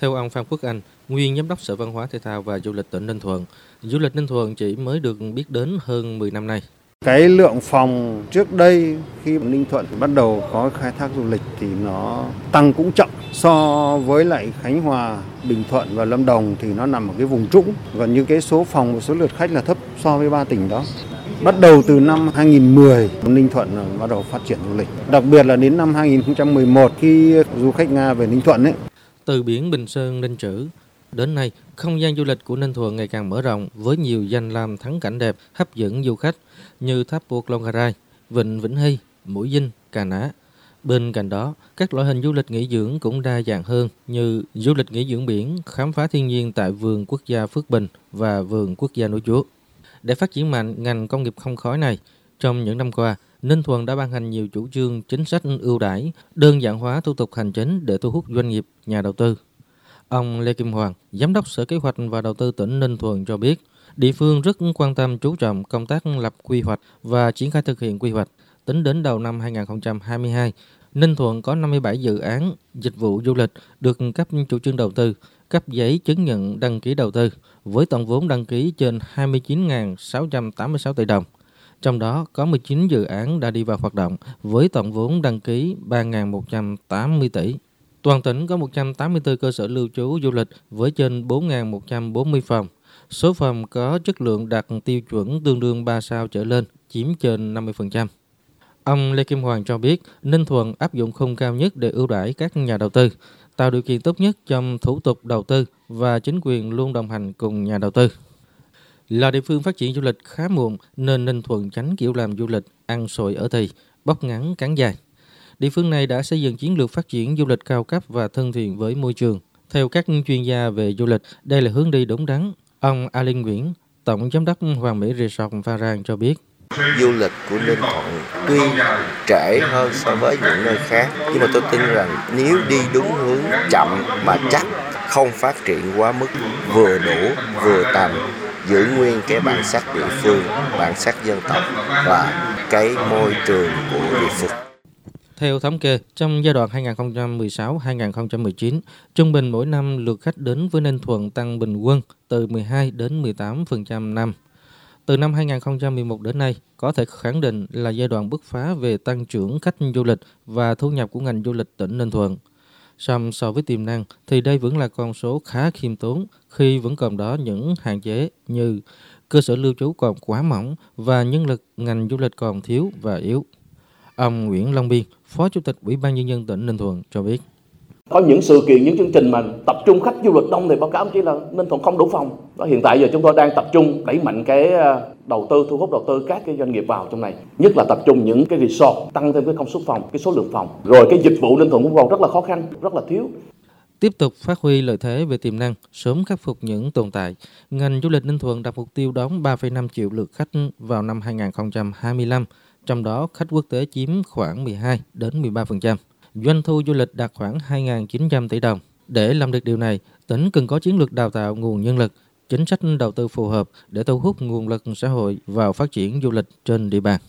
Theo ông Phan Quốc Anh, nguyên giám đốc Sở Văn hóa Thể thao và Du lịch tỉnh Ninh Thuận, du lịch Ninh Thuận chỉ mới được biết đến hơn 10 năm nay. Cái lượng phòng trước đây khi Ninh Thuận bắt đầu có khai thác du lịch thì nó tăng cũng chậm so với lại Khánh Hòa, Bình Thuận và Lâm Đồng thì nó nằm ở cái vùng trũng gần như cái số phòng và số lượt khách là thấp so với ba tỉnh đó. Bắt đầu từ năm 2010, Ninh Thuận bắt đầu phát triển du lịch. Đặc biệt là đến năm 2011 khi du khách Nga về Ninh Thuận ấy. Từ biển Bình Sơn Ninh Chữ, Đến nay, không gian du lịch của Ninh Thuận ngày càng mở rộng với nhiều danh lam thắng cảnh đẹp hấp dẫn du khách như tháp buộc Longgarai, Vịnh Vĩnh Hy, Mũi Dinh, Cà Ná. Bên cạnh đó, các loại hình du lịch nghỉ dưỡng cũng đa dạng hơn như du lịch nghỉ dưỡng biển, khám phá thiên nhiên tại vườn quốc gia Phước Bình và vườn quốc gia núi Chúa. Để phát triển mạnh ngành công nghiệp không khói này, trong những năm qua, Ninh Thuận đã ban hành nhiều chủ trương chính sách ưu đãi, đơn giản hóa thủ tục hành chính để thu hút doanh nghiệp, nhà đầu tư. Ông Lê Kim Hoàng, Giám đốc Sở Kế hoạch và Đầu tư tỉnh Ninh Thuận cho biết, địa phương rất quan tâm chú trọng công tác lập quy hoạch và triển khai thực hiện quy hoạch. Tính đến đầu năm 2022, Ninh Thuận có 57 dự án dịch vụ du lịch được cấp chủ trương đầu tư, cấp giấy chứng nhận đăng ký đầu tư với tổng vốn đăng ký trên 29.686 tỷ đồng. Trong đó có 19 dự án đã đi vào hoạt động với tổng vốn đăng ký 3.180 tỷ. Toàn tỉnh có 184 cơ sở lưu trú du lịch với trên 4.140 phòng. Số phòng có chất lượng đạt tiêu chuẩn tương đương 3 sao trở lên, chiếm trên 50%. Ông Lê Kim Hoàng cho biết, Ninh Thuận áp dụng khung cao nhất để ưu đãi các nhà đầu tư, tạo điều kiện tốt nhất trong thủ tục đầu tư và chính quyền luôn đồng hành cùng nhà đầu tư. Là địa phương phát triển du lịch khá muộn nên Ninh Thuận tránh kiểu làm du lịch ăn sồi ở thì, bóc ngắn cắn dài. Địa phương này đã xây dựng chiến lược phát triển du lịch cao cấp và thân thiện với môi trường. Theo các chuyên gia về du lịch, đây là hướng đi đúng đắn. Ông Alin Nguyễn, Tổng Giám đốc Hoàng Mỹ Resort Pha Rang cho biết. Du lịch của Ninh Thuận tuy trễ hơn so với những nơi khác, nhưng mà tôi tin rằng nếu đi đúng hướng chậm mà chắc, không phát triển quá mức, vừa đủ, vừa tầm, giữ nguyên cái bản sắc địa phương, bản sắc dân tộc và cái môi trường của địa phương. Theo thống kê, trong giai đoạn 2016-2019, trung bình mỗi năm lượt khách đến với Ninh Thuận tăng bình quân từ 12 đến 18% năm. Từ năm 2011 đến nay, có thể khẳng định là giai đoạn bứt phá về tăng trưởng khách du lịch và thu nhập của ngành du lịch tỉnh Ninh Thuận. Song so với tiềm năng thì đây vẫn là con số khá khiêm tốn khi vẫn còn đó những hạn chế như cơ sở lưu trú còn quá mỏng và nhân lực ngành du lịch còn thiếu và yếu. Ông Nguyễn Long Biên, Phó Chủ tịch Ủy ban Nhân dân tỉnh Ninh Thuận cho biết. Có những sự kiện, những chương trình mà tập trung khách du lịch đông thì báo cáo chỉ là Ninh Thuận không đủ phòng. Đó, hiện tại giờ chúng tôi đang tập trung đẩy mạnh cái đầu tư, thu hút đầu tư các cái doanh nghiệp vào trong này. Nhất là tập trung những cái resort, tăng thêm cái công suất phòng, cái số lượng phòng. Rồi cái dịch vụ Ninh Thuận cũng còn rất là khó khăn, rất là thiếu. Tiếp tục phát huy lợi thế về tiềm năng, sớm khắc phục những tồn tại, ngành du lịch Ninh Thuận đặt mục tiêu đón 3,5 triệu lượt khách vào năm 2025 trong đó khách quốc tế chiếm khoảng 12 đến 13%. Doanh thu du lịch đạt khoảng 2.900 tỷ đồng. Để làm được điều này, tỉnh cần có chiến lược đào tạo nguồn nhân lực, chính sách đầu tư phù hợp để thu hút nguồn lực xã hội vào phát triển du lịch trên địa bàn.